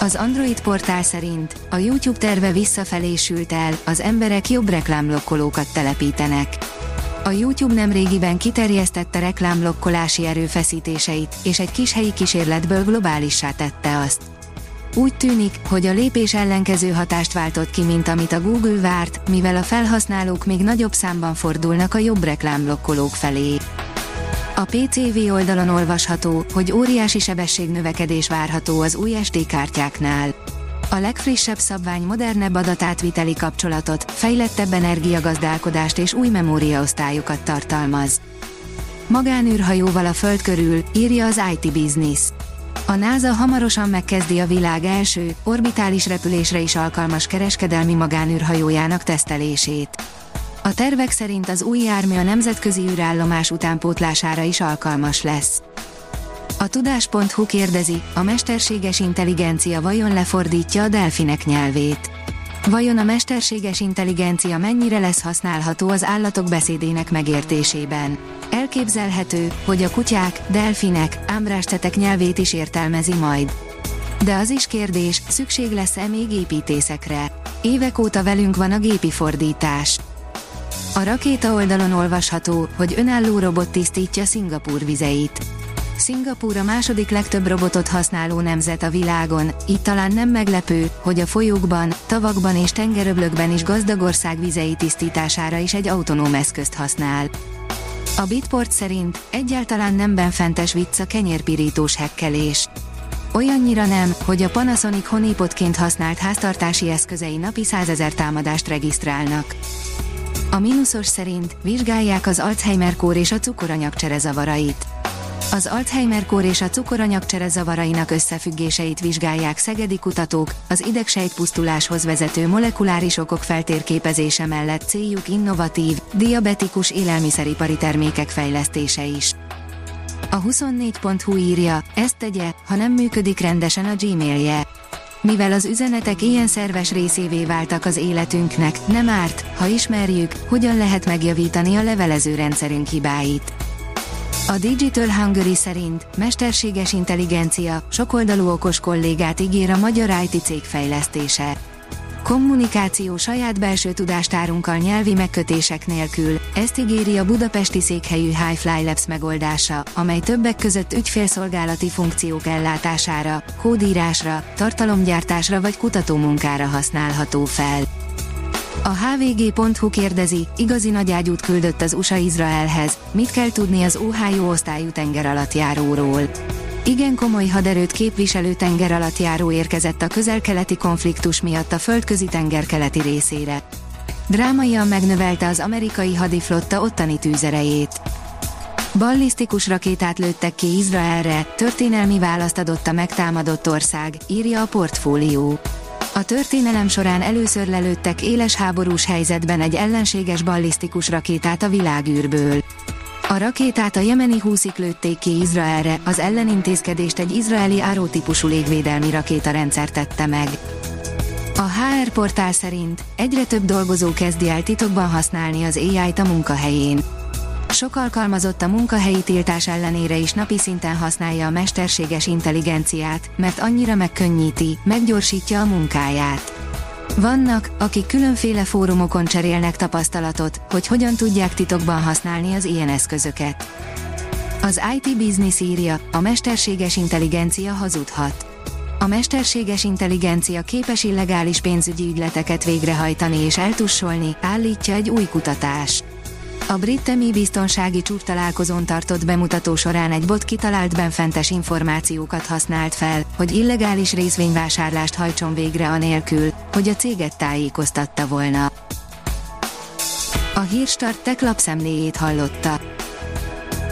Az Android portál szerint a YouTube terve visszafelé sült el, az emberek jobb reklámlokkolókat telepítenek. A YouTube nemrégiben kiterjesztette reklámlokkolási erőfeszítéseit, és egy kis helyi kísérletből globálissá tette azt. Úgy tűnik, hogy a lépés ellenkező hatást váltott ki, mint amit a Google várt, mivel a felhasználók még nagyobb számban fordulnak a jobb reklámlokkolók felé. A PCV oldalon olvasható, hogy óriási sebességnövekedés várható az új SD kártyáknál. A legfrissebb szabvány modernebb adatátviteli kapcsolatot, fejlettebb energiagazdálkodást és új memóriaosztályokat tartalmaz. Magánűrhajóval a Föld körül, írja az IT Business. A NASA hamarosan megkezdi a világ első, orbitális repülésre is alkalmas kereskedelmi magánűrhajójának tesztelését. A tervek szerint az új jármű a nemzetközi űrállomás utánpótlására is alkalmas lesz. A tudás.hu kérdezi, a mesterséges intelligencia vajon lefordítja a delfinek nyelvét. Vajon a mesterséges intelligencia mennyire lesz használható az állatok beszédének megértésében? Elképzelhető, hogy a kutyák, delfinek, ámbrástetek nyelvét is értelmezi majd. De az is kérdés, szükség lesz-e még építészekre? Évek óta velünk van a gépi fordítás. A rakéta oldalon olvasható, hogy önálló robot tisztítja Szingapúr vizeit. Szingapúr a második legtöbb robotot használó nemzet a világon, így talán nem meglepő, hogy a folyókban, tavakban és tengeröblökben is gazdag ország vizei tisztítására is egy autonóm eszközt használ. A Bitport szerint egyáltalán nem benfentes vicc a kenyérpirítós hekkelés. Olyannyira nem, hogy a Panasonic honeypotként használt háztartási eszközei napi 100 ezer támadást regisztrálnak. A mínuszos szerint vizsgálják az Alzheimer-kór és a cukoranyagcsere zavarait. Az Alzheimer-kór és a cukoranyagcsere zavarainak összefüggéseit vizsgálják szegedi kutatók, az idegsejtpusztuláshoz vezető molekuláris okok feltérképezése mellett céljuk innovatív, diabetikus élelmiszeripari termékek fejlesztése is. A 24.hu írja, ezt tegye, ha nem működik rendesen a Gmailje mivel az üzenetek ilyen szerves részévé váltak az életünknek, nem árt, ha ismerjük, hogyan lehet megjavítani a levelező rendszerünk hibáit. A Digital Hungary szerint mesterséges intelligencia sokoldalú okos kollégát ígér a magyar IT cég fejlesztése. Kommunikáció saját belső tudástárunkkal nyelvi megkötések nélkül, ezt ígéri a budapesti székhelyű Highfly Labs megoldása, amely többek között ügyfélszolgálati funkciók ellátására, kódírásra, tartalomgyártásra vagy kutatómunkára használható fel. A hvg.hu kérdezi, igazi nagyágyút küldött az USA Izraelhez, mit kell tudni az Ohio osztályú tengeralattjáróról. Igen komoly haderőt képviselő tengeralattjáró érkezett a közel-keleti konfliktus miatt a földközi tenger keleti részére. Drámaian megnövelte az amerikai hadiflotta ottani tűzerejét. Ballisztikus rakétát lőttek ki Izraelre, történelmi választ adott a megtámadott ország, írja a portfólió. A történelem során először lelőttek éles háborús helyzetben egy ellenséges ballisztikus rakétát a világűrből. A rakétát a jemeni húszik lőtték ki Izraelre, az ellenintézkedést egy izraeli árótípusú légvédelmi rakétarendszer tette meg. A HR portál szerint egyre több dolgozó kezdi el titokban használni az AI-t a munkahelyén. Sok alkalmazott a munkahelyi tiltás ellenére is napi szinten használja a mesterséges intelligenciát, mert annyira megkönnyíti, meggyorsítja a munkáját. Vannak, akik különféle fórumokon cserélnek tapasztalatot, hogy hogyan tudják titokban használni az ilyen eszközöket. Az IT Business írja, a mesterséges intelligencia hazudhat. A mesterséges intelligencia képes illegális pénzügyi ügyleteket végrehajtani és eltussolni, állítja egy új kutatás. A brit temi biztonsági csúcstalálkozón tartott bemutató során egy bot kitalált benfentes információkat használt fel, hogy illegális részvényvásárlást hajtson végre anélkül, hogy a céget tájékoztatta volna. A hírstart tech lapszemléjét hallotta.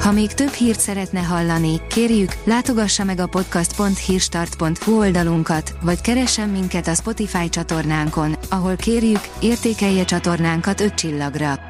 Ha még több hírt szeretne hallani, kérjük, látogassa meg a podcast.hírstart.hu oldalunkat, vagy keressen minket a Spotify csatornánkon, ahol kérjük, értékelje csatornánkat 5 csillagra.